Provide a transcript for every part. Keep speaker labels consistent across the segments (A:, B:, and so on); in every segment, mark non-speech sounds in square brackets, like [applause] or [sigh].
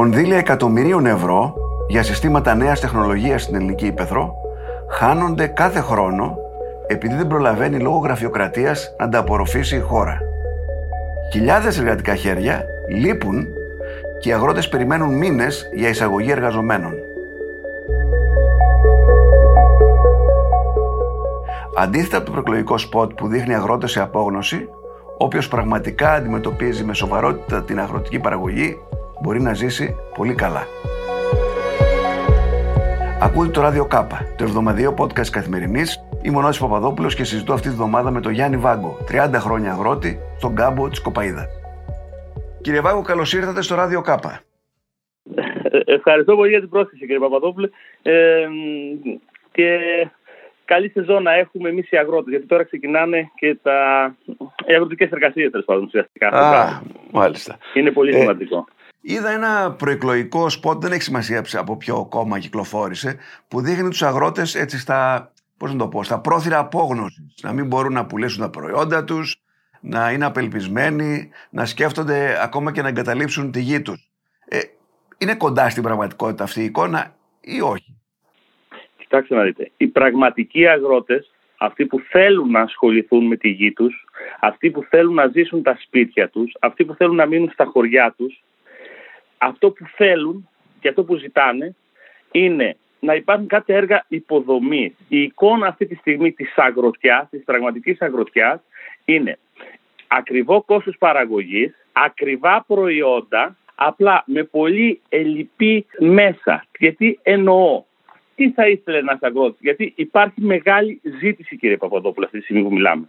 A: Κονδύλια εκατομμυρίων ευρώ για συστήματα νέας τεχνολογίας στην ελληνική ύπεθρο χάνονται κάθε χρόνο επειδή δεν προλαβαίνει λόγω γραφειοκρατίας να τα απορροφήσει η χώρα. Χιλιάδες εργατικά χέρια λείπουν και οι αγρότες περιμένουν μήνες για εισαγωγή εργαζομένων. Αντίθετα από το προεκλογικό σποτ που δείχνει αγρότες σε απόγνωση, όποιος πραγματικά αντιμετωπίζει με σοβαρότητα την αγροτική παραγωγή μπορεί να ζήσει πολύ καλά. Ακούτε το ράδιο Κάπα, το εβδομαδιαίο podcast καθημερινής. Είμαι ο Νόση Παπαδόπουλος και συζητώ αυτή τη βδομάδα με τον Γιάννη Βάγκο, 30 χρόνια αγρότη, στον κάμπο της Κοπαίδα. Κύριε Βάγκο, καλώς ήρθατε στο ράδιο Κάπα.
B: Ε, ευχαριστώ πολύ για την πρόσκληση, κύριε Παπαδόπουλε. Ε, και καλή σεζόν να έχουμε εμείς οι αγρότες, γιατί τώρα ξεκινάνε και τα... οι αγροτικές εργασίες, τέλος πάντων, ουσιαστικά.
A: Α, μάλιστα.
B: Είναι πολύ ε, σημαντικό.
A: Είδα ένα προεκλογικό σποτ, δεν έχει σημασία από ποιο κόμμα κυκλοφόρησε, που δείχνει τους αγρότες έτσι στα, πώς να το πω, στα πρόθυρα απόγνωσης. Να μην μπορούν να πουλήσουν τα προϊόντα τους, να είναι απελπισμένοι, να σκέφτονται ακόμα και να εγκαταλείψουν τη γη τους. Ε, είναι κοντά στην πραγματικότητα αυτή η εικόνα ή όχι;
B: Κοιτάξτε να δείτε. Οι πραγματικοί αγρότες, αυτοί που θέλουν να ασχοληθούν με τη γη τους, αυτοί που θέλουν να ζήσουν τα σπίτια τους, αυτοί που θέλουν να μείνουν στα χωριά τους, αυτό που θέλουν και αυτό που ζητάνε είναι να υπάρχουν κάποια έργα υποδομή. Η εικόνα αυτή τη στιγμή της αγροτιάς, της πραγματικής αγροτιάς, είναι ακριβό κόστος παραγωγής, ακριβά προϊόντα, απλά με πολύ ελλειπή μέσα. Γιατί εννοώ, τι θα ήθελε ένας αγρότης, γιατί υπάρχει μεγάλη ζήτηση, κύριε Παπαδόπουλο, αυτή τη στιγμή που μιλάμε.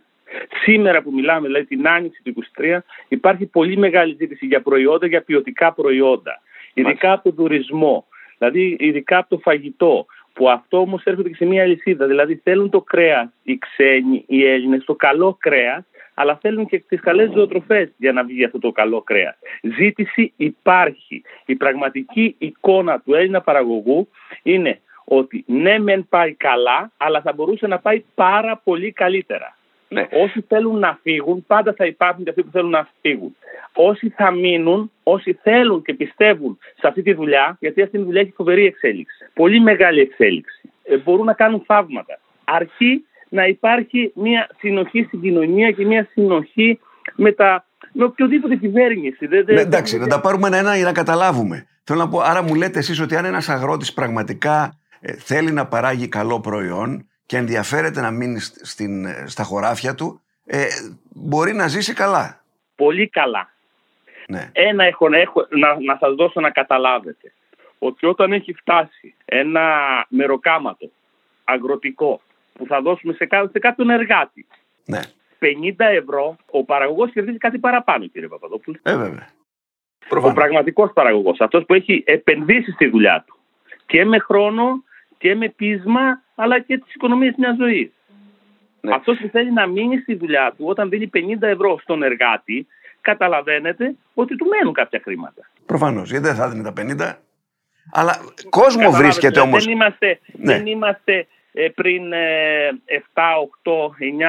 B: Σήμερα που μιλάμε, δηλαδή την άνοιξη του 23, υπάρχει πολύ μεγάλη ζήτηση για προϊόντα, για ποιοτικά προϊόντα. Ειδικά από τον τουρισμό, δηλαδή ειδικά από το φαγητό. Που αυτό όμως έρχεται και σε μια αλυσίδα. Δηλαδή θέλουν το κρέας οι ξένοι, οι Έλληνες, το καλό κρέας, αλλά θέλουν και τις καλές ζωοτροφές για να βγει αυτό το καλό κρέας. Ζήτηση υπάρχει. Η πραγματική εικόνα του Έλληνα παραγωγού είναι ότι ναι, μεν πάει καλά, αλλά θα μπορούσε να πάει πάρα πολύ καλύτερα. Ναι. Όσοι θέλουν να φύγουν, πάντα θα υπάρχουν και αυτοί που θέλουν να φύγουν. Όσοι θα μείνουν, όσοι θέλουν και πιστεύουν σε αυτή τη δουλειά, γιατί αυτή η δουλειά έχει φοβερή εξέλιξη. Πολύ μεγάλη εξέλιξη. Ε, μπορούν να κάνουν θαύματα. Αρκεί να υπάρχει μια συνοχή στην κοινωνία και μια συνοχή με, τα, με οποιοδήποτε κυβέρνηση.
A: ναι, εντάξει, να τα πάρουμε ένα-ένα για να καταλάβουμε. Θέλω να πω, άρα μου λέτε εσείς ότι αν ένας αγρότης πραγματικά ε, θέλει να παράγει καλό προϊόν, και ενδιαφέρεται να μείνει στην, στα χωράφια του, ε, μπορεί να ζήσει καλά.
B: Πολύ καλά. Ναι. Ένα έχω, έχω να, να σας δώσω να καταλάβετε. Ότι όταν έχει φτάσει ένα μεροκάματο αγροτικό που θα δώσουμε σε, σε κάποιον εργάτη ναι. 50 ευρώ, ο παραγωγός κερδίζει κάτι παραπάνω κύριε Παπαδόπουλο.
A: Ε, βέβαια.
B: Ο πραγματικός παραγωγός, αυτός που έχει επενδύσει στη δουλειά του και με χρόνο και με πείσμα αλλά και τι οικονομίε μιας ζωής. Ναι. Αυτός που θέλει να μείνει στη δουλειά του όταν δίνει 50 ευρώ στον εργάτη, καταλαβαίνετε ότι του μένουν κάποια χρήματα.
A: Προφανώς, γιατί δεν θα δίνει τα 50. Αλλά κόσμο βρίσκεται όμως.
B: Δεν είμαστε, ναι. δεν είμαστε ε, πριν 7, 8,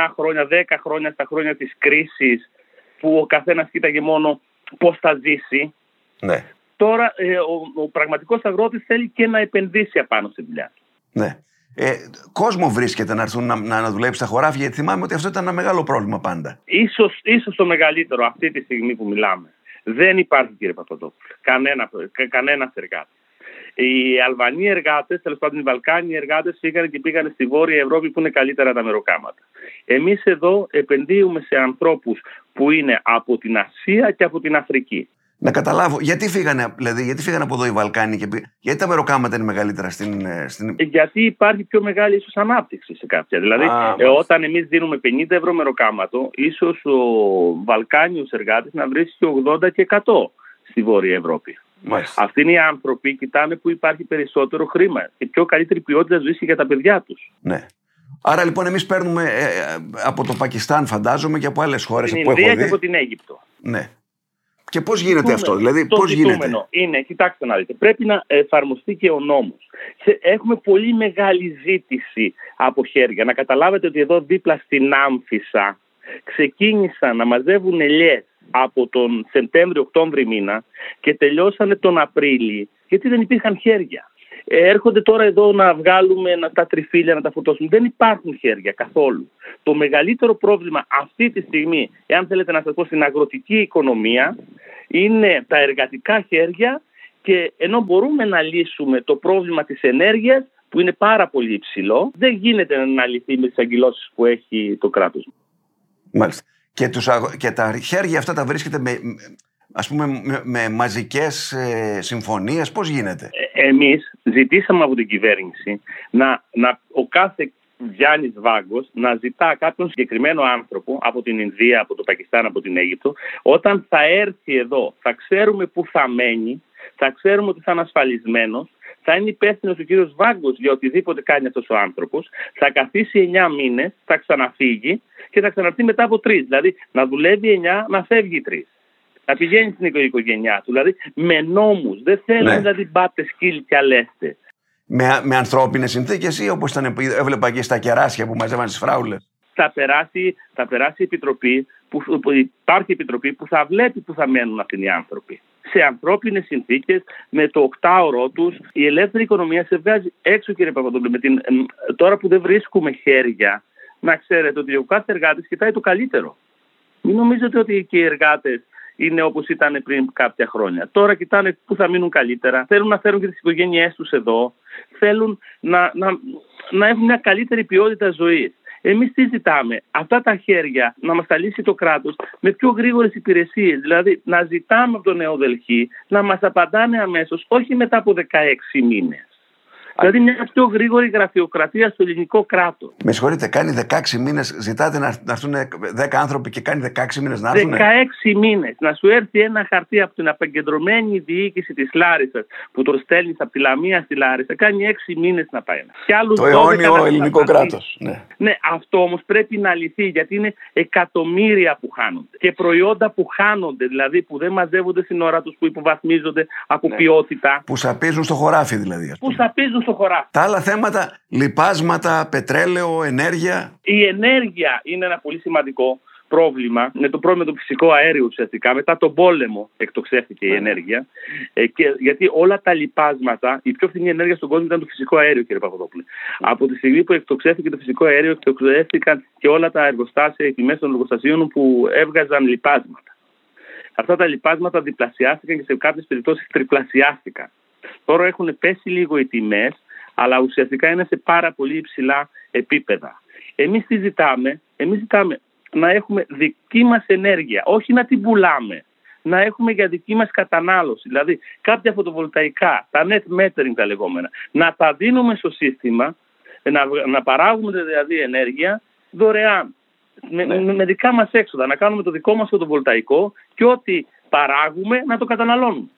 B: 9 χρόνια, 10 χρόνια στα χρόνια της κρίσης που ο καθένας κοίταγε μόνο πώς θα ζήσει.
A: Ναι.
B: Τώρα ε, ο, ο πραγματικός αγρότης θέλει και να επενδύσει απάνω στη δουλειά του.
A: Ναι. Ε, κόσμο βρίσκεται να έρθουν να, να, να δουλέψει στα χωράφια, γιατί θυμάμαι ότι αυτό ήταν ένα μεγάλο πρόβλημα πάντα.
B: Ίσως, ίσως το μεγαλύτερο αυτή τη στιγμή που μιλάμε. Δεν υπάρχει κύριε Παπαδόπουλο. Κανένα, κανένας εργάτης. Οι Αλβανοί εργάτες, τέλος πάντων οι Βαλκάνοι εργάτες, φύγανε και πήγανε στη Βόρεια Ευρώπη που είναι καλύτερα τα μεροκάματα. Εμείς εδώ επενδύουμε σε ανθρώπους που είναι από την Ασία και από την Αφρική
A: να καταλάβω γιατί φύγανε, δηλαδή, γιατί φύγανε από εδώ οι Βαλκάνοι και γιατί τα μεροκάματα είναι μεγαλύτερα στην. Ε, στην...
B: Ε, γιατί υπάρχει πιο μεγάλη ίσως ανάπτυξη σε κάποια. Δηλαδή, ε, όταν εμείς δίνουμε 50 ευρώ μεροκάματο, ίσως ο Βαλκάνιος εργάτης να βρίσκει 80 και 100 στη Βόρεια Ευρώπη. Μάλιστα. Αυτοί είναι οι άνθρωποι κοιτάνε που υπάρχει περισσότερο χρήμα και πιο καλύτερη ποιότητα ζωής για τα παιδιά τους.
A: Ναι. Άρα λοιπόν εμείς παίρνουμε ε, από το Πακιστάν, φαντάζομαι, και από άλλες χώρες
B: που έχω δει. και από την Αίγυπτο.
A: Ναι. Και πώς γίνεται αυτό, δηλαδή πώς γίνεται;
B: Είναι, κοιτάξτε να δείτε, πρέπει να εφαρμοστεί και ο νόμος. Έχουμε πολύ μεγάλη ζήτηση από χέρια. Να καταλάβετε ότι εδώ δίπλα στην Άμφισα ξεκίνησαν να μαζεύουν ελιές από τον Σεπτέμβριο-Οκτώβριο μήνα και τελειώσανε τον Απρίλιο γιατί δεν υπήρχαν χέρια. Ε, έρχονται τώρα εδώ να βγάλουμε να, τα τριφύλια, να τα φορτώσουν. Δεν υπάρχουν χέρια καθόλου. Το μεγαλύτερο πρόβλημα αυτή τη στιγμή, εάν θέλετε να σας πω στην αγροτική οικονομία, είναι τα εργατικά χέρια και ενώ μπορούμε να λύσουμε το πρόβλημα της ενέργειας που είναι πάρα πολύ υψηλό, δεν γίνεται να λυθεί με τις αγκυλώσεις που έχει το κράτος.
A: Μάλιστα. Και, τους, και τα χέρια αυτά τα βρίσκεται με, ας πούμε, με, με μαζικές ε, συμφωνίες. Πώς γίνεται;
B: Ε, εμείς ζητήσαμε από την κυβέρνηση να, να ο κάθε Γιάννης Βάγκος να ζητά κάποιον συγκεκριμένο άνθρωπο από την Ινδία, από το Πακιστάν, από την Αίγυπτο, όταν θα έρθει εδώ, θα ξέρουμε πού θα μένει, θα ξέρουμε ότι θα είναι ασφαλισμένος, θα είναι υπεύθυνος ο κύριος Βάγκος για οτιδήποτε κάνει αυτός ο άνθρωπος, θα καθίσει 9 μήνες, θα ξαναφύγει και θα ξαναρθεί μετά από τρεις. Δηλαδή να δουλεύει 9, να φεύγει 3. Να πηγαίνει στην οικογένειά του. Δηλαδή με νόμους. Δεν θέλουν ναι. δηλαδή μπάτε σκύλ και αλέστε.
A: Με, με ανθρώπινες συνθήκες ή όπως ήταν, έβλεπα και στα κεράσια που μαζεύαν τις φράουλες;
B: Θα περάσει, θα περάσει η επιτροπή, που, που, υπάρχει επιτροπή που θα βλέπει που θα μένουν αυτοί οι άνθρωποι σε ανθρώπινες συνθήκες, με το οκτάωρό τους. Η ελεύθερη οικονομία σε βγάζει έξω, κύριε Παπαδόπουλο. Με την, τώρα που δεν βρίσκουμε χέρια, να ξέρετε ότι ο κάθε εργάτης κοιτάει το καλύτερο. Μην νομίζετε ότι και οι εργάτες είναι όπως ήταν πριν κάποια χρόνια. Τώρα κοιτάνε πού θα μείνουν καλύτερα. Θέλουν να φέρουν και τις οικογένειές τους εδώ. Θέλουν να, να, να έχουν μια καλύτερη ποιότητα ζωής. Εμείς τι ζητάμε, αυτά τα χέρια να μας τα λύσει το κράτος με πιο γρήγορες υπηρεσίες. Δηλαδή να ζητάμε από τον Νεοδελχή να μας απαντάνε αμέσως, όχι μετά από 16 μήνες. Δηλαδή μια πιο γρήγορη γραφειοκρατία στο ελληνικό κράτος.
A: Με συγχωρείτε, κάνει 16 μήνες, ζητάτε να, έρθουν 10 άνθρωποι και κάνει 16 μήνες να έρθουν.
B: 16 μήνες. Να σου έρθει ένα χαρτί από την απεγκεντρωμένη διοίκηση της Λάρισας που το στέλνεις από τη Λαμία στη Λάρισα. Κάνει 6 μήνες να πάει.
A: Και το αιώνιο ελληνικό κράτος. Ναι.
B: ναι, αυτό όμως πρέπει να λυθεί γιατί είναι εκατομμύρια που χάνονται. Και προϊόντα που χάνονται, δηλαδή που δεν μαζεύονται στην ώρα τους, που υποβαθμίζονται από ναι. ποιότητα.
A: Που σαπίζουν στο χωράφι δηλαδή.
B: Που σαπίζουν στο χωράφι.
A: Τα άλλα θέματα, λιπάσματα, πετρέλαιο, ενέργεια.
B: Η ενέργεια είναι ένα πολύ σημαντικό πρόβλημα. Με το πρόβλημα του φυσικού αέριου ουσιαστικά. Μετά τον πόλεμο εκτοξεύτηκε η ναι. ενέργεια. Ε, και, γιατί όλα τα λιπάσματα, η πιο φθηνή ενέργεια στον κόσμο ήταν το φυσικό αέριο, κύριε Παπαδόπουλο. Ναι. Από τη στιγμή που εκτοξεύτηκε το φυσικό αέριο, εκτοξεύτηκαν και όλα τα εργοστάσια, οι τιμές των εργοστασίων που έβγαζαν λιπάσματα. Αυτά τα λιπάσματα διπλασιάστηκαν και σε κάποιες περιπτώσεις τριπλασιάστηκαν. Τώρα έχουν πέσει λίγο οι τιμές, αλλά ουσιαστικά είναι σε πάρα πολύ υψηλά επίπεδα. Εμείς τι ζητάμε, εμείς ζητάμε να έχουμε δική μας ενέργεια, όχι να την πουλάμε. Να έχουμε για δική μας κατανάλωση. Δηλαδή, κάποια φωτοβολταϊκά, τα net metering τα λεγόμενα, να τα δίνουμε στο σύστημα, να, να παράγουμε δηλαδή ενέργεια δωρεάν. Με, ναι. με, δικά μας έξοδα, να κάνουμε το δικό μας φωτοβολταϊκό και ό,τι παράγουμε να το καταναλώνουμε.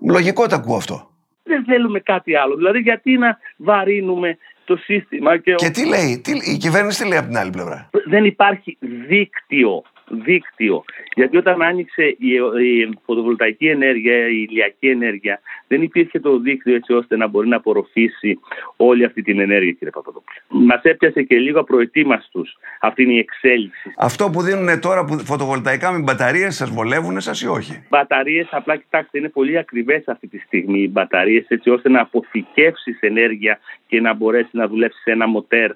A: Λογικό το ακούω αυτό
B: δεν θέλουμε κάτι άλλο. Δηλαδή, γιατί να βαρύνουμε το σύστημα.
A: Και, και τι λέει, τι, η κυβέρνηση τι λέει από την άλλη πλευρά;
B: Δεν υπάρχει δίκτυο δίκτυο. Γιατί όταν άνοιξε η, η φωτοβολταϊκή ενέργεια, η ηλιακή ενέργεια, δεν υπήρχε το δίκτυο έτσι ώστε να μπορεί να απορροφήσει όλη αυτή την ενέργεια, κύριε Παπαδόπουλο. Μας έπιασε και λίγο απροετοίμαστου αυτή είναι η εξέλιξη.
A: Αυτό που δίνουν τώρα που φωτοβολταϊκά με μπαταρίες, σας βολεύουν εσά ή όχι;
B: Μπαταρίες, απλά κοιτάξτε, είναι πολύ ακριβές αυτή τη στιγμή οι μπαταρίες, έτσι ώστε να αποθηκεύσεις ενέργεια και να μπορέσεις να δουλέψεις σε ένα μοτέρ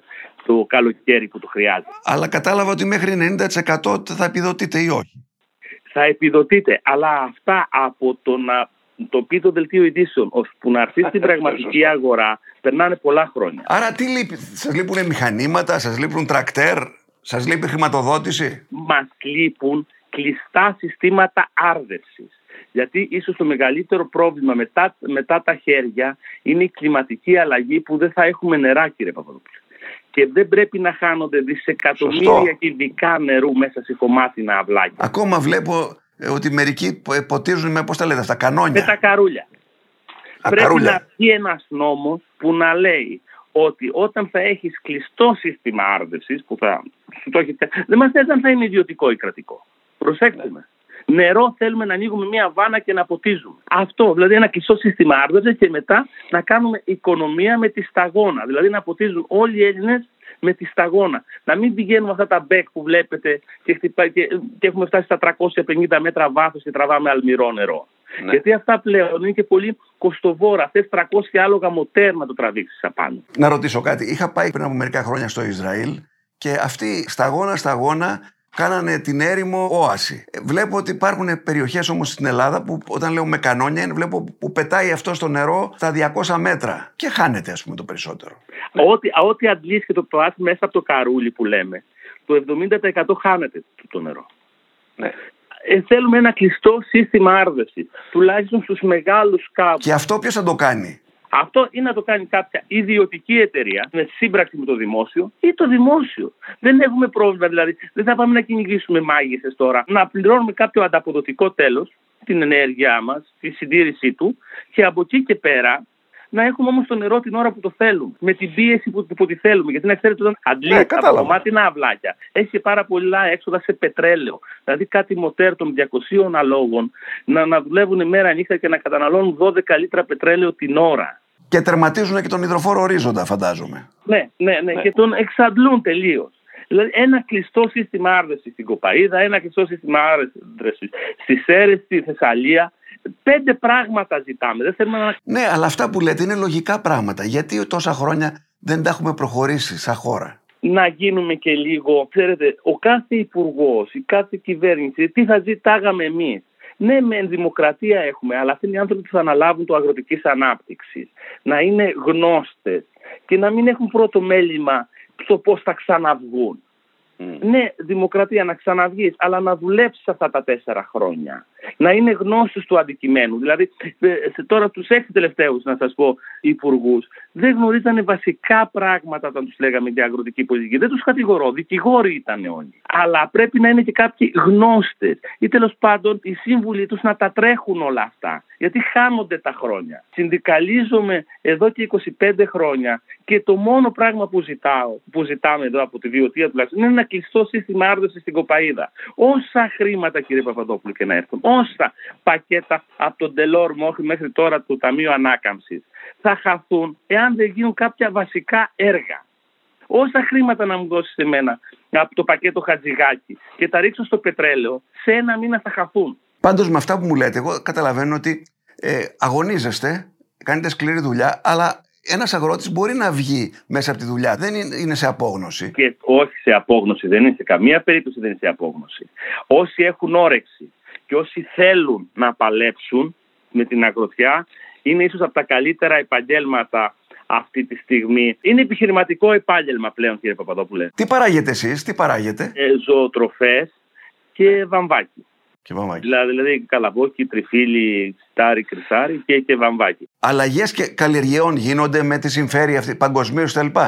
B: το καλοκαίρι που το χρειάζεται.
A: Αλλά κατάλαβα ότι μέχρι 90% θα επιδοτείτε ή όχι.
B: Θα επιδοτείτε, αλλά αυτά από το να το πει το δελτίο ειδήσεων, ώσπου να έρθει στην [laughs] πραγματική αγορά, περνάνε πολλά χρόνια.
A: Άρα τι λείπει, σας λείπουν μηχανήματα, σας λείπουν τρακτέρ, σας λείπει χρηματοδότηση;
B: Μας λείπουν κλειστά συστήματα άρδευσης. Γιατί ίσως το μεγαλύτερο πρόβλημα μετά, μετά τα χέρια είναι η κλιματική αλλαγή που δεν θα έχουμε νερά κύριε Παπαδόπουλο και δεν πρέπει να χάνονται δισεκατομμύρια κυβικά νερού μέσα σε κομμάτινα αυλάκια.
A: Ακόμα βλέπω ε, ότι μερικοί ε, ποτίζουν με, πώς τα λέτε αυτά, κανόνια.
B: Με τα καρούλια. πρέπει να βγει ένας νόμος που να λέει ότι όταν θα έχεις κλειστό σύστημα άρδευσης, που θα σου το έχετε, δεν μας νοιάζει αν θα είναι ιδιωτικό ή κρατικό. Προσέξτε με. Νερό θέλουμε να ανοίγουμε μια βάνα και να ποτίζουμε. Αυτό, δηλαδή ένα κλειστό σύστημα άρδευση και μετά να κάνουμε οικονομία με τη σταγόνα. Δηλαδή να ποτίζουν όλοι οι Έλληνες με τη σταγόνα. Να μην πηγαίνουμε αυτά τα μπέκ που βλέπετε και, χτυπά, και, και έχουμε φτάσει στα 350 μέτρα βάθος και τραβάμε αλμυρό νερό. Ναι. Γιατί αυτά πλέον είναι και πολύ κοστοβόρα. Θες 300 άλογα μοτέρ να το τραβήξεις απάνω.
A: Να ρωτήσω κάτι. Είχα πάει πριν από μερικά χρόνια στο Ισραήλ και αυτοί σταγόνα σταγόνα κάνανε την έρημο όαση. Ε, βλέπω ότι υπάρχουν περιοχές όμως στην Ελλάδα που όταν λέω με κανόνια, βλέπω που πετάει αυτό στο νερό στα 200 μέτρα και χάνεται, ας πούμε, το περισσότερο.
B: Ό,τι, ό,τι αντλήσει και το πας μέσα από το καρούλι που λέμε, το 70% χάνεται το νερό. Ναι. Ε, θέλουμε ένα κλειστό σύστημα άρδευσης, τουλάχιστον στους μεγάλους κάπου.
A: Και αυτό ποιος θα το κάνει;
B: Αυτό είναι να το κάνει κάποια ιδιωτική εταιρεία με σύμπραξη με το δημόσιο ή το δημόσιο. Δεν έχουμε πρόβλημα δηλαδή. Δεν θα πάμε να κυνηγήσουμε μάγισσες τώρα. Να πληρώνουμε κάποιο ανταποδοτικό τέλος την ενέργειά μας, τη συντήρησή του και από εκεί και πέρα να έχουμε όμως το νερό την ώρα που το θέλουμε. Με την πίεση που, που τη θέλουμε. Γιατί να ξέρετε, όταν αντλεί ναι, από κομμάτι αυλάκια, έχει πάρα πολλά έξοδα σε πετρέλαιο. Δηλαδή κάτι μοτέρ των 200 αλόγων να, να δουλεύουν μέρα νύχτα και να καταναλώνουν 12 λίτρα πετρέλαιο την ώρα.
A: Και τερματίζουν και τον υδροφόρο ορίζοντα, φαντάζομαι.
B: Ναι, ναι, ναι, ναι. και τον εξαντλούν τελείως. Δηλαδή ένα κλειστό σύστημα άρδευσης στην Κοπαίδα, ένα κλειστό σύστημα άρδευσης στι Σέρε, στη Θεσσαλία, Πέντε πράγματα ζητάμε. Δεν θέλουμε να...
A: Ναι, αλλά αυτά που λέτε είναι λογικά πράγματα. Γιατί τόσα χρόνια δεν τα έχουμε προχωρήσει σαν χώρα;
B: Να γίνουμε και λίγο, ξέρετε, ο κάθε υπουργός, η κάθε κυβέρνηση, τι θα ζητάγαμε εμείς. Ναι, με δημοκρατία έχουμε, αλλά αυτοί είναι οι άνθρωποι που θα αναλάβουν το αγροτικής ανάπτυξης. Να είναι γνώστες και να μην έχουν πρώτο μέλημα στο πώς θα ξαναβγούν. Mm. Ναι, δημοκρατία να ξαναβγείς, αλλά να δουλέψεις αυτά τα τέσσερα χρόνια. Να είναι γνώστης του αντικειμένου. Δηλαδή, ε, τώρα τους έξι τελευταίους, να σας πω, υπουργούς, δεν γνωρίζανε βασικά πράγματα όταν τους λέγαμε για αγροτική πολιτική. Δεν τους κατηγορώ, δικηγόροι ήταν όλοι. Αλλά πρέπει να είναι και κάποιοι γνώστες ή τέλος πάντων οι σύμβουλοι τους να τα τρέχουν όλα αυτά. Γιατί χάνονται τα χρόνια. Συνδικαλίζομαι εδώ και 25 χρόνια και το μόνο πράγμα που ζητάω, που ζητάμε εδώ από τη βιωτεία τουλάχιστον, είναι ένα κλειστό σύστημα άρδευση στην κοπαίδα. Όσα χρήματα, κύριε Παπαδόπουλο, και να έρθουν, όσα πακέτα από τον Τελόρ μέχρι τώρα του Ταμείου Ανάκαμψης θα χαθούν εάν δεν γίνουν κάποια βασικά έργα. Όσα χρήματα να μου δώσεις σε μένα από το πακέτο Χατζηγάκη και τα ρίξω στο πετρέλαιο, σε ένα μήνα θα χαθούν.
A: Πάντως με αυτά που μου λέτε, εγώ καταλαβαίνω ότι ε, αγωνίζεστε, κάνετε σκληρή δουλειά, αλλά ένας αγρότης μπορεί να βγει μέσα από τη δουλειά. Δεν είναι σε απόγνωση.
B: Και όχι σε απόγνωση, δεν είναι σε καμία περίπτωση δεν είναι σε απόγνωση. Όσοι έχουν όρεξη και όσοι θέλουν να παλέψουν με την αγροτιά είναι ίσως από τα καλύτερα επαγγέλματα αυτή τη στιγμή. Είναι επιχειρηματικό επάγγελμα πλέον κύριε Παπαδόπουλε.
A: Τι παράγετε εσείς, τι παράγετε;
B: Ε, ζωοτροφές και βαμβάκι.
A: Και βαμβάκι.
B: Δηλαδή, δηλαδή καλαμπόκι, τριφύλι, στάρι, κρυσάρι και, και βαμβάκι.
A: Αλλαγές και καλλιεργειών γίνονται με τη συμφέρει αυτή παγκοσμίως κτλ.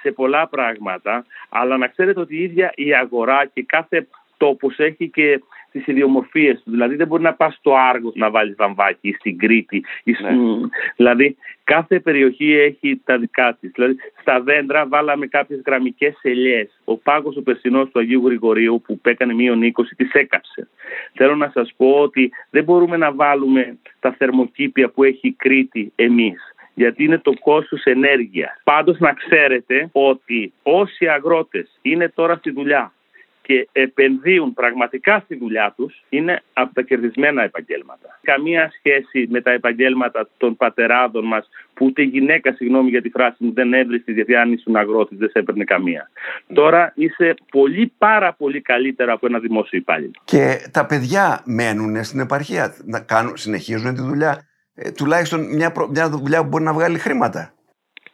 B: Σε πολλά πράγματα, αλλά να ξέρετε ότι η ίδια η αγορά και κάθε τόπος έχει και τις ιδιομορφίες του. Δηλαδή δεν μπορεί να πας στο Άργο να βάλεις βαμβάκι ή στην Κρήτη. Ή ναι. Δηλαδή κάθε περιοχή έχει τα δικά της. Δηλαδή στα δέντρα βάλαμε κάποιες γραμμικές ελιές. Ο πάγος ο περσινός του Αγίου Γρηγορίου που πέκανε μείον 20 τις έκαψε. Θέλω να σας πω ότι δεν μπορούμε να βάλουμε τα θερμοκήπια που έχει η Κρήτη εμείς γιατί είναι το κόστος ενέργειας. Πάντως να ξέρετε ότι όσοι αγρότες είναι τώρα στη δουλειά και επενδύουν πραγματικά στη δουλειά τους είναι από τα κερδισμένα επαγγέλματα. Καμία σχέση με τα επαγγέλματα των πατεράδων μας που ούτε γυναίκα, συγγνώμη για τη φράση μου, δεν έβρισκε γιατί αν ήσουν αγρότης δεν σε έπαιρνε καμία. Τώρα είσαι πολύ πάρα πολύ καλύτερα από ένα δημόσιο υπάλληλο.
A: Και τα παιδιά μένουν στην επαρχία, να κάνουν, συνεχίζουν τη δουλειά. Ε, τουλάχιστον μια, μια δουλειά που μπορεί να βγάλει χρήματα.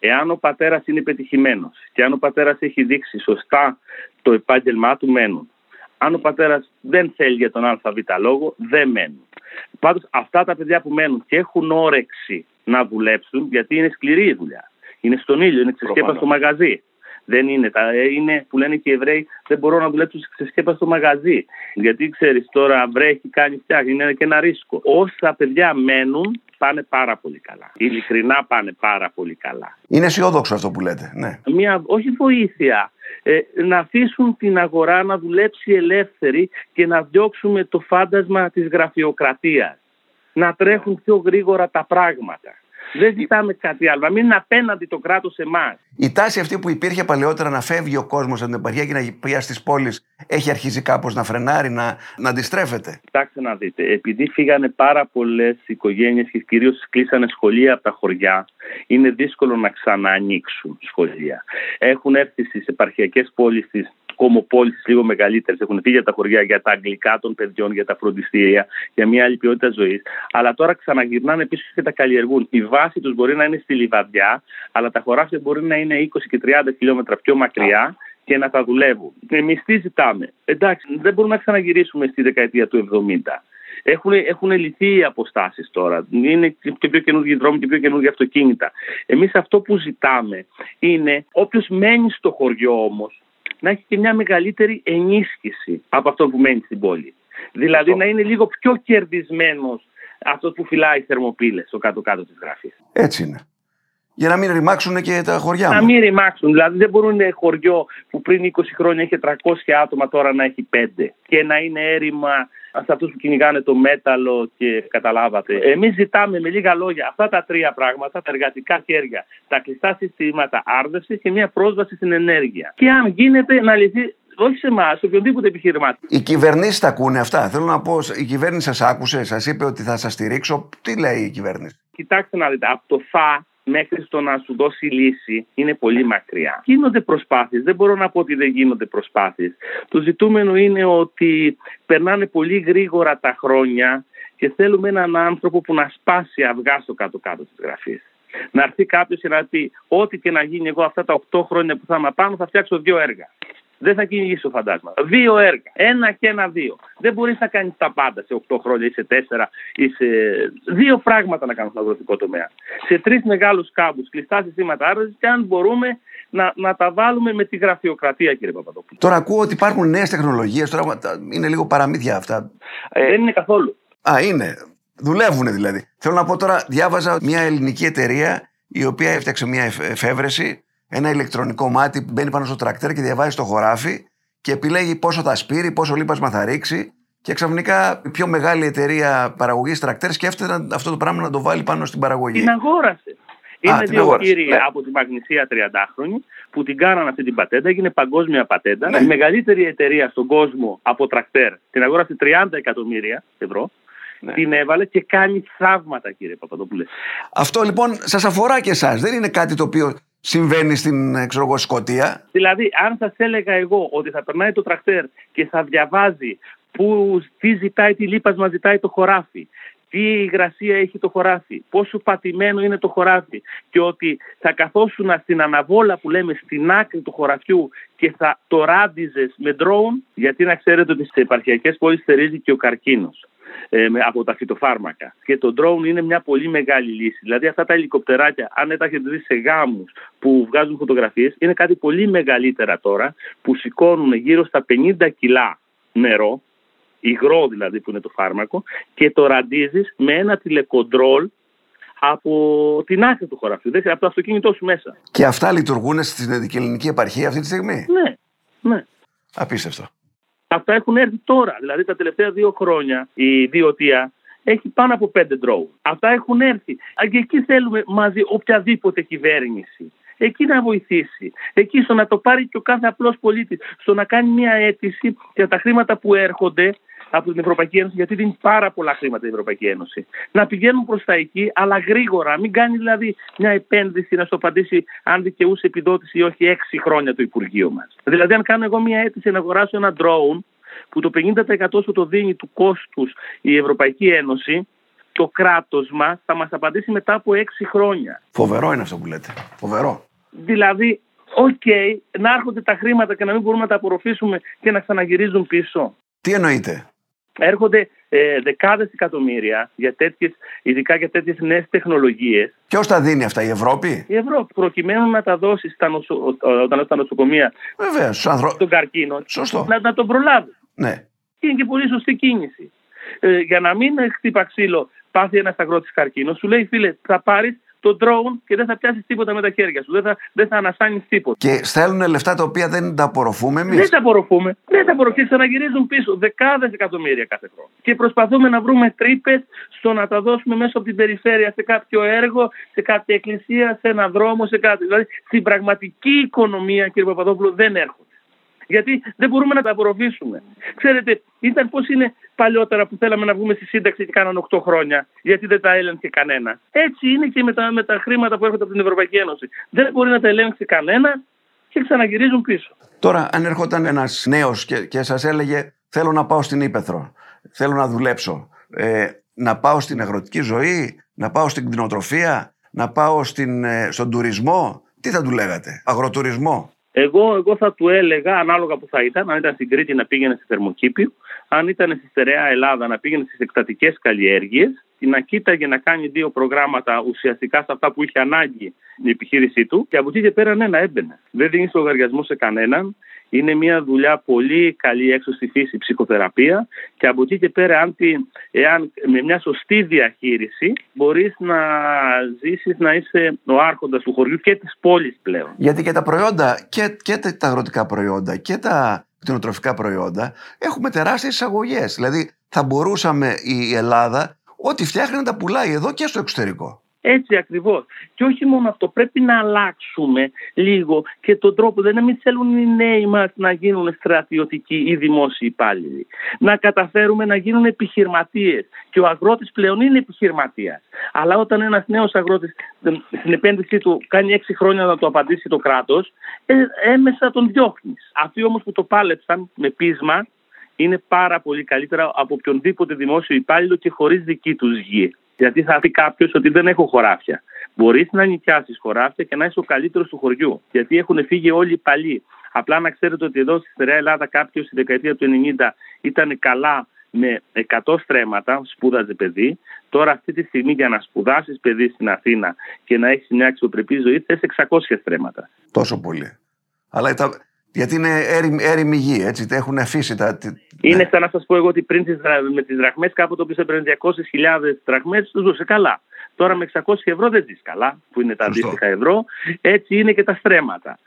B: Εάν ο πατέρας είναι πετυχημένος και αν ο πατέρας έχει δείξει σωστά το επάγγελμά του, μένουν. Αν ο πατέρας δεν θέλει για τον ΑΒ λόγο, δεν μένουν. Πάντως αυτά τα παιδιά που μένουν και έχουν όρεξη να δουλέψουν, γιατί είναι σκληρή η δουλειά. Είναι στον ήλιο, είναι ξεσκέπα στο μαγαζί. Δεν είναι. Τα, ε, είναι που λένε και οι Εβραίοι, δεν μπορώ να δουλέψω ξεσκέπα στο μαγαζί. Γιατί ξέρεις τώρα, βρέχει, κάνει φτιάχνει, είναι και ένα ρίσκο. Όσα παιδιά μένουν, πάνε πάρα πολύ καλά. Ειλικρινά πάνε πάρα πολύ καλά.
A: Είναι αισιόδοξο αυτό που λέτε. Ναι.
B: Μια, όχι βοήθεια. Ε, να αφήσουν την αγορά να δουλέψει ελεύθερη και να διώξουμε το φάντασμα της γραφειοκρατίας. Να τρέχουν πιο γρήγορα τα πράγματα. Δεν ζητάμε κάτι άλλο. Να μην είναι απέναντι το κράτος σε εμάς.
A: Η τάση αυτή που υπήρχε παλαιότερα να φεύγει ο κόσμος από την επαρχία και να πηγαίνει στις πόλεις έχει αρχίσει κάπως να φρενάρει, να, να αντιστρέφεται.
B: Κοιτάξτε να δείτε. Επειδή φύγανε πάρα πολλές οικογένειες και κυρίως κλείσανε σχολεία από τα χωριά, είναι δύσκολο να ξαναανοίξουν σχολεία. Έχουν έρθει στις επαρχιακές πόλεις τη κομοπόλει λίγο μεγαλύτερες. Έχουν φύγει από τα χωριά για τα αγγλικά των παιδιών, για τα φροντιστήρια, για μια άλλη ποιότητα ζωής. Αλλά τώρα ξαναγυρνάνε πίσω και τα καλλιεργούν. Η βάση τους μπορεί να είναι στη λιβαδιά, αλλά τα χωράφια μπορεί να είναι 20 και 30 χιλιόμετρα πιο μακριά και να τα δουλεύουν. Εμείς τι ζητάμε; Εντάξει, δεν μπορούμε να ξαναγυρίσουμε στη δεκαετία του 70. Έχουν, έχουν λυθεί οι αποστάσεις τώρα. Είναι και πιο καινούργιοι δρόμοι και πιο καινούργια αυτοκίνητα. Εμείς αυτό που ζητάμε είναι όποιος μένει στο χωριό όμως να έχει και μια μεγαλύτερη ενίσχυση από αυτό που μένει στην πόλη. Δηλαδή να είναι λίγο πιο κερδισμένος αυτός που φυλάει θερμοπύλες στο κάτω-κάτω της γραφής.
A: Έτσι είναι. Για να μην ρημάξουν και τα χωριά
B: Να μην ρημάξουν. Δηλαδή δεν μπορούν ένα χωριό που πριν 20 χρόνια είχε 300 άτομα τώρα να έχει 5 και να είναι έρημα σε αυτούς που κυνηγάνε το μέταλλο και καταλάβατε. Εμείς ζητάμε με λίγα λόγια αυτά τα τρία πράγματα, τα εργατικά χέρια, τα κλειστά συστήματα άρδευσης και μια πρόσβαση στην ενέργεια. Και αν γίνεται να λυθεί όχι σε εμάς, σε οποιονδήποτε επιχειρηματία.
A: Οι κυβερνήσεις τα ακούνε αυτά. Θέλω να πω, η κυβέρνηση σας άκουσε, σας είπε ότι θα σας στηρίξω. Τι λέει η κυβέρνηση;
B: Κοιτάξτε να δείτε, από το ΦΑ μέχρι στο να σου δώσει λύση είναι πολύ μακριά. Γίνονται προσπάθειες, δεν μπορώ να πω ότι δεν γίνονται προσπάθειες. Το ζητούμενο είναι ότι περνάνε πολύ γρήγορα τα χρόνια και θέλουμε έναν άνθρωπο που να σπάσει αυγά στο κάτω-κάτω της γραφής. Να έρθει κάποιος και να πει: Ό,τι και να γίνει, εγώ αυτά τα 8 χρόνια που θα είμαι πάνω θα φτιάξω δύο έργα δεν θα κυνηγήσω φαντάσματα. Δύο έργα. Ένα και ένα δύο. Δεν μπορείς να κάνεις τα πάντα σε 8 χρόνια ή σε 4 ή σε. Δύο πράγματα να κάνει στον αγροτικό τομέα. Σε τρεις μεγάλους κάμπους, κλειστά συστήματα άρρωσης και αν μπορούμε να, να τα βάλουμε με τη γραφειοκρατία, κύριε Παπαδόπουλο.
A: Τώρα ακούω ότι υπάρχουν νέες τεχνολογίες. Τώρα είναι λίγο παραμύθια αυτά.
B: Ε, δεν είναι καθόλου.
A: Α, είναι. Δουλεύουν δηλαδή. Θέλω να πω τώρα, διάβαζα μια ελληνική εταιρεία η οποία έφτιαξε μια εφεύρεση ένα ηλεκτρονικό μάτι που μπαίνει πάνω στο τρακτέρ και διαβάζει το χωράφι και επιλέγει πόσο θα σπείρει, πόσο λίπασμα θα ρίξει. Και ξαφνικά η πιο μεγάλη εταιρεία παραγωγής τρακτέρ σκέφτεται αυτό το πράγμα να το βάλει πάνω στην παραγωγή.
B: Την αγόρασε. Είναι δύο κύριοι ναι. από τη Μαγνησία 30χρονοι που την κάνανε αυτή την πατέντα, έγινε παγκόσμια πατέντα. Ναι. Η μεγαλύτερη εταιρεία στον κόσμο από τρακτέρ την αγόρασε 30 εκατομμύρια ευρώ. Ναι. Την έβαλε και κάνει θαύματα, κύριε Παπαδοπούλε.
A: Αυτό λοιπόν σας αφορά και εσάς. Δεν είναι κάτι το οποίο συμβαίνει στην ξέρω, Σκοτία.
B: Δηλαδή, αν σας έλεγα εγώ ότι θα περνάει το τρακτέρ και θα διαβάζει που, τι ζητάει, τι λίπασμα ζητάει το χωράφι, τι υγρασία έχει το χωράφι, πόσο πατημένο είναι το χωράφι και ότι θα καθόσουν στην αναβόλα που λέμε στην άκρη του χωραφιού και θα το ράντιζες με ντρόουν, γιατί να ξέρετε ότι στις επαρχιακές πόλεις θερίζει και ο καρκίνος ε, από τα φυτοφάρμακα. Και το drone είναι μια πολύ μεγάλη λύση. Δηλαδή αυτά τα ελικοπτεράκια, αν τα έχετε δει σε γάμους που βγάζουν φωτογραφίες, είναι κάτι πολύ μεγαλύτερα τώρα που σηκώνουν γύρω στα 50 κιλά νερό, υγρό δηλαδή που είναι το φάρμακο, και το ραντίζεις με ένα τηλεκοντρόλ από την άκρη του χωραφιού, από το αυτοκίνητό σου μέσα.
A: Και αυτά λειτουργούν στην ελληνική επαρχία αυτή τη στιγμή;
B: Ναι, ναι.
A: Απίστευτο.
B: Αυτά έχουν έρθει τώρα. Δηλαδή τα τελευταία δύο χρόνια η Διωτία έχει πάνω από πέντε ντρόου. Αυτά έχουν έρθει. Και εκεί θέλουμε μαζί οποιαδήποτε κυβέρνηση. Εκεί να βοηθήσει. Εκεί στο να το πάρει και ο κάθε απλός πολίτης. Στο να κάνει μια αίτηση για τα χρήματα που έρχονται από την Ευρωπαϊκή Ένωση, γιατί δίνει πάρα πολλά χρήματα η Ευρωπαϊκή Ένωση. Να πηγαίνουν προς τα εκεί, αλλά γρήγορα. Μην κάνει δηλαδή μια επένδυση να στο απαντήσει αν δικαιούσε επιδότηση ή όχι έξι χρόνια το Υπουργείο μας. Δηλαδή, αν κάνω εγώ μια αίτηση να αγοράσω ένα drone, που το 50% σου το δίνει του κόστους η Ευρωπαϊκή Ένωση, το κράτος μας θα μας απαντήσει μετά από έξι χρόνια.
A: Φοβερό είναι αυτό που λέτε. Φοβερό.
B: Δηλαδή, OK, okay, να έρχονται τα χρήματα και να μην μπορούμε να τα απορροφήσουμε και να ξαναγυρίζουν πίσω.
A: Τι εννοείτε;
B: Έρχονται ε, δεκάδες εκατομμύρια για τέτοιες, ειδικά για τέτοιες νέες τεχνολογίες.
A: Ποιο τα δίνει αυτά, η Ευρώπη;
B: Η Ευρώπη, προκειμένου να τα δώσει στα, νοσο, όταν στα νοσοκομεία
A: Βέβαια,
B: ανθρω... τον καρκίνο,
A: Σωστό.
B: Να, να τον προλάβει.
A: Ναι.
B: είναι και πολύ σωστή κίνηση. Ε, για να μην χτύπα ξύλο, πάθει ένας αγρότης καρκίνο, σου λέει φίλε, θα πάρεις το drone και δεν θα πιάσεις τίποτα με τα χέρια σου. Δεν θα, δεν θα ανασάνεις τίποτα.
A: Και στέλνουν λεφτά τα οποία δεν τα απορροφούμε εμείς.
B: Δεν τα απορροφούμε. Δεν τα απορροφούμε. Ξαναγυρίζουν πίσω δεκάδες εκατομμύρια κάθε χρόνο. Και προσπαθούμε να βρούμε τρύπες στο να τα δώσουμε μέσω από την περιφέρεια σε κάποιο έργο, σε κάποια εκκλησία, σε ένα δρόμο, σε κάτι. Δηλαδή στην πραγματική οικονομία, κύριε Παπαδόπουλο, δεν έρχονται. Γιατί δεν μπορούμε να τα απορροφήσουμε. Ξέρετε, ήταν πώς είναι παλιότερα που θέλαμε να βγούμε στη σύνταξη και κάνανε 8 χρόνια, γιατί δεν τα έλεγχε κανένα. Έτσι είναι και με τα, με τα χρήματα που έρχονται από την Ευρωπαϊκή Ένωση. Δεν μπορεί να τα ελέγξει κανένα και ξαναγυρίζουν πίσω.
A: Τώρα, αν έρχονταν ένας νέος και, και σας έλεγε Θέλω να πάω στην Ήπεθρο, θέλω να δουλέψω, ε, να πάω στην αγροτική ζωή, να πάω στην κτηνοτροφία, να πάω στην, ε, στον τουρισμό, τι θα του λέγατε, αγροτουρισμό.
B: Εγώ, εγώ θα του έλεγα, ανάλογα που θα ήταν, αν ήταν στην Κρήτη να πήγαινε στη Θερμοκήπη, αν ήταν στη στερεά Ελλάδα να πήγαινε στις εκτατικές καλλιέργειες, να κοίταγε να κάνει δύο προγράμματα ουσιαστικά σε αυτά που είχε ανάγκη η επιχείρησή του και από εκεί και πέρα ναι, να έμπαινε. Δεν δίνει λογαριασμό σε κανέναν. Είναι μια δουλειά πολύ καλή έξω στη φύση ψυχοθεραπεία και από εκεί και πέρα αν, εάν με μια σωστή διαχείριση μπορείς να ζήσεις να είσαι ο άρχοντας του χωριού και της πόλης πλέον.
A: Γιατί και τα προϊόντα και, και τα αγροτικά προϊόντα και τα κτηνοτροφικά προϊόντα έχουμε τεράστιες εισαγωγές. Δηλαδή θα μπορούσαμε η Ελλάδα ό,τι φτιάχνει να τα πουλάει εδώ και στο εξωτερικό.
B: Έτσι ακριβώς. Και όχι μόνο αυτό, πρέπει να αλλάξουμε λίγο και τον τρόπο. Δεν μην θέλουν οι νέοι μας να γίνουν στρατιωτικοί ή δημόσιοι υπάλληλοι. Να καταφέρουμε να γίνουν επιχειρηματίες. Και ο αγρότης πλέον είναι επιχειρηματίας. Αλλά όταν ένας νέος αγρότης στην επένδυσή του κάνει έξι χρόνια να το απαντήσει το κράτος, ε, έμεσα τον διώχνεις. Αυτοί όμως που το πάλεψαν με πείσμα είναι πάρα πολύ καλύτερα από οποιονδήποτε δημόσιο υπάλληλο και χωρίς δική τους γη. Γιατί θα πει κάποιος ότι δεν έχω χωράφια. Μπορείς να νοικιάσεις χωράφια και να είσαι ο καλύτερος του χωριού. Γιατί έχουν φύγει όλοι οι παλιοί. Απλά να ξέρετε ότι εδώ στη Στερεά Ελλάδα κάποιος στη δεκαετία του 90 ήταν καλά με 100 στρέμματα, σπούδαζε παιδί. Τώρα, αυτή τη στιγμή, για να σπουδάσεις παιδί στην Αθήνα και να έχεις μια αξιοπρεπή ζωή, θες 600 στρέμματα.
A: Τόσο πολύ. Αλλά τα, γιατί είναι έρημη γη, έτσι, τα έχουν αφήσει τα...
B: Είναι ναι. σαν να σας πω εγώ ότι πριν τις, με τις δραχμές, κάποτε όποιο έπαιρνε 200.000 δραχμές, τους ζούσε καλά. Τώρα με 600 ευρώ δεν ζεις καλά, που είναι τα αντίστοιχα ευρώ. Έτσι είναι και τα στρέμματα.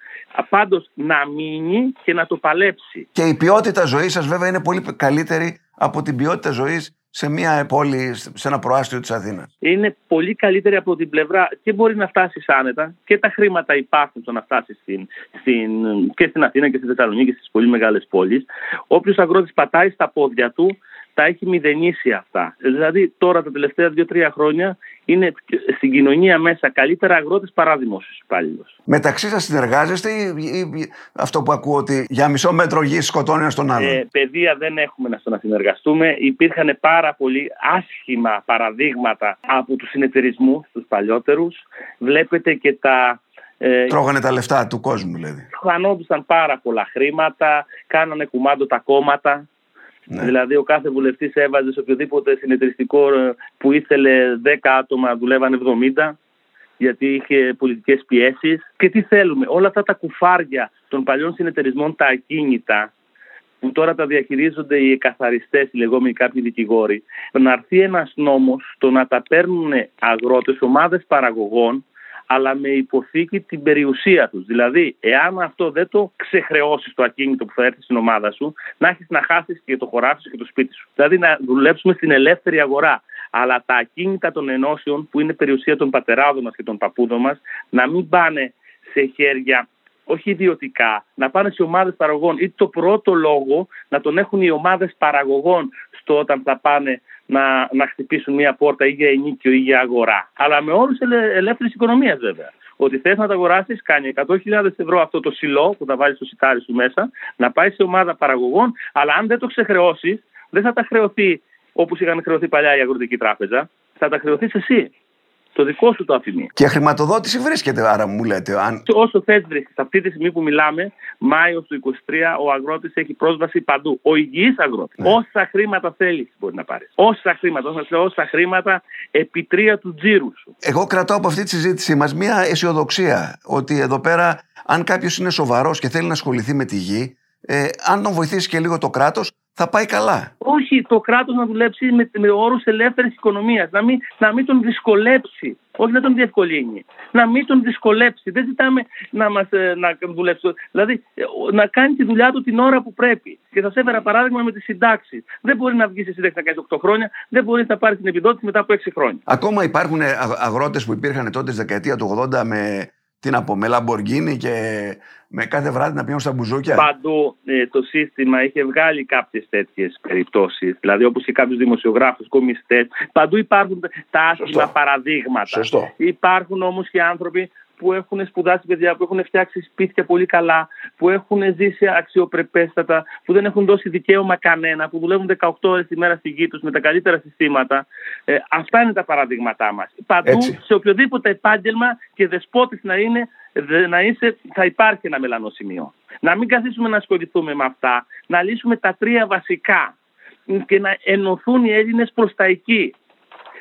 B: Πάντως να μείνει και να το παλέψει.
A: Και η ποιότητα ζωής σας, βέβαια, είναι πολύ καλύτερη από την ποιότητα ζωής σε μια πόλη, σε ένα προάστιο της Αθήνας.
B: Είναι πολύ καλύτερη από την πλευρά και μπορεί να φτάσει άνετα και τα χρήματα υπάρχουν στο να φτάσει στην, στην, και στην Αθήνα και στη Θεσσαλονίκη και στις πολύ μεγάλες πόλεις. Όποιος αγρότης πατάει στα πόδια του τα έχει μηδενίσει αυτά. Δηλαδή τώρα τα τελευταία δύο-τρία χρόνια είναι στην κοινωνία μέσα καλύτερα αγρότες παρά δημόσιος υπάλληλος.
A: Μεταξύ σας συνεργάζεστε ή, ή, αυτό που ακούω ότι για μισό μέτρο γη σκοτώνει ένας τον άλλον; Ε,
B: παιδεία δεν έχουμε να στο να συνεργαστούμε. Υπήρχαν πάρα πολύ άσχημα παραδείγματα από τους συνεταιρισμούς τους παλιότερους. Βλέπετε και τα
A: ε, Τρώγανε τα λεφτά του κόσμου, δηλαδή.
B: Χανόντουσαν πάρα πολλά χρήματα, κάνανε κουμάντο τα κόμματα. Ναι. Δηλαδή, ο κάθε βουλευτής έβαζε σε οποιοδήποτε συνεταιριστικό ε, που ήθελε 10 άτομα, δουλεύαν 70 γιατί είχε πολιτικές πιέσεις. Και τι θέλουμε, όλα αυτά τα κουφάρια των παλιών συνεταιρισμών, τα ακίνητα, που τώρα τα διαχειρίζονται οι εκαθαριστές, οι λεγόμενοι κάποιοι δικηγόροι, να έρθει ένας νόμος το να τα παίρνουν αγρότες, ομάδες παραγωγών, αλλά με υποθήκη την περιουσία τους. Δηλαδή, εάν αυτό δεν το ξεχρεώσεις το ακίνητο που θα έρθει στην ομάδα σου, να έχεις να χάσεις και το χωράφι σου και το σπίτι σου. Δηλαδή, να δουλέψουμε στην ελεύθερη αγορά. Αλλά τα ακίνητα των ενώσεων, που είναι περιουσία των πατεράδων μας και των παππούδων μας, να μην πάνε σε χέρια όχι ιδιωτικά, να πάνε σε ομάδες παραγωγών ή το πρώτο λόγο να τον έχουν οι ομάδες παραγωγών στο όταν θα πάνε να, να χτυπήσουν μια πόρτα ή για ενίκιο ή για αγορά. Αλλά με όρους ελε, ελεύθερης οικονομίας βέβαια. Ότι θες να τα αγοράσεις, κάνει 100.000 ευρώ αυτό το σιλό που θα βάλεις στο σιτάρι σου μέσα, να πάει σε ομάδα παραγωγών, αλλά αν δεν το ξεχρεώσεις, δεν θα τα χρεωθεί όπως είχαν χρεωθεί παλιά η Αγροτική Τράπεζα, θα τα χρεωθείς εσύ το δικό σου το αφημί.
A: Και χρηματοδότηση βρίσκεται, άρα μου λέτε. Αν...
B: Όσο θες βρίσκει. Αυτή τη στιγμή που μιλάμε, Μάιος του 23, ο αγρότης έχει πρόσβαση παντού. Ο υγιής αγρότης. Ναι. Όσα χρήματα θέλεις μπορεί να πάρεις. Όσα χρήματα, όσα, όσα χρήματα επί τρία του τζίρου σου.
A: Εγώ κρατάω από αυτή τη συζήτησή μας μια αισιοδοξία ότι εδώ πέρα, αν κάποιος είναι σοβαρός και θέλει να ασχοληθεί με τη γη, ε, αν τον βοηθήσει και λίγο το κράτος, θα πάει καλά.
B: Όχι, το κράτος να δουλέψει με, με όρους ελεύθερης οικονομίας. Να μην, να μην τον δυσκολέψει. Όχι να τον διευκολύνει. Να μην τον δυσκολέψει. Δεν ζητάμε να, μας, ε, να δουλέψει. Δηλαδή ε, να κάνει τη δουλειά του την ώρα που πρέπει. Και θα σας έφερα παράδειγμα με τις συντάξεις. Δεν μπορεί να βγει σε σύνταξη να κάνεις 8 χρόνια. Δεν μπορεί να πάρεις την επιδότηση μετά από 6 χρόνια.
A: Ακόμα υπάρχουν αγρότες που υπήρχαν τότε στη δεκαετία του 80 με τι να πω, με Λαμποργκίνη και με κάθε βράδυ να πηγαίνουν στα μπουζούκια.
B: Παντού ε, το σύστημα είχε βγάλει κάποιες τέτοιες περιπτώσεις. Δηλαδή, όπως και κάποιους δημοσιογράφους, κομιστέ. Παντού υπάρχουν τα άσχημα παραδείγματα.
A: Σωστό.
B: Υπάρχουν όμως και άνθρωποι που έχουν σπουδάσει παιδιά, που έχουν φτιάξει σπίτια πολύ καλά, που έχουν ζήσει αξιοπρεπέστατα, που δεν έχουν δώσει δικαίωμα κανένα, που δουλεύουν 18 ώρες τη μέρα στη γη τους με τα καλύτερα συστήματα. Ε, αυτά είναι τα παραδείγματά μας. Παντού, σε οποιοδήποτε επάγγελμα και δεσπότης να είναι, να είσαι, θα υπάρχει ένα μελανό σημείο. Να μην καθίσουμε να ασχοληθούμε με αυτά, να λύσουμε τα τρία βασικά και να ενωθούν οι Έλληνες προς τα εκεί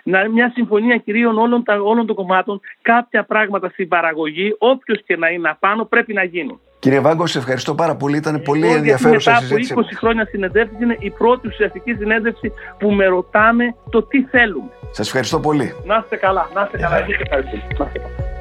B: να είναι μια συμφωνία κυρίων όλων, τα, όλων των κομμάτων. Κάποια πράγματα στην παραγωγή, όποιος και να είναι απάνω, πρέπει να γίνουν.
A: Κύριε Βάγκο, σε ευχαριστώ πάρα πολύ. Ήταν πολύ ενδιαφέρουσα
B: μετά
A: συζήτηση.
B: Μετά από 20 χρόνια συνεντεύξη είναι η πρώτη ουσιαστική συνέντευξη που με ρωτάνε το τι θέλουμε.
A: Σας ευχαριστώ πολύ.
B: Να είστε καλά. Να είστε καλά. Να είστε καλά.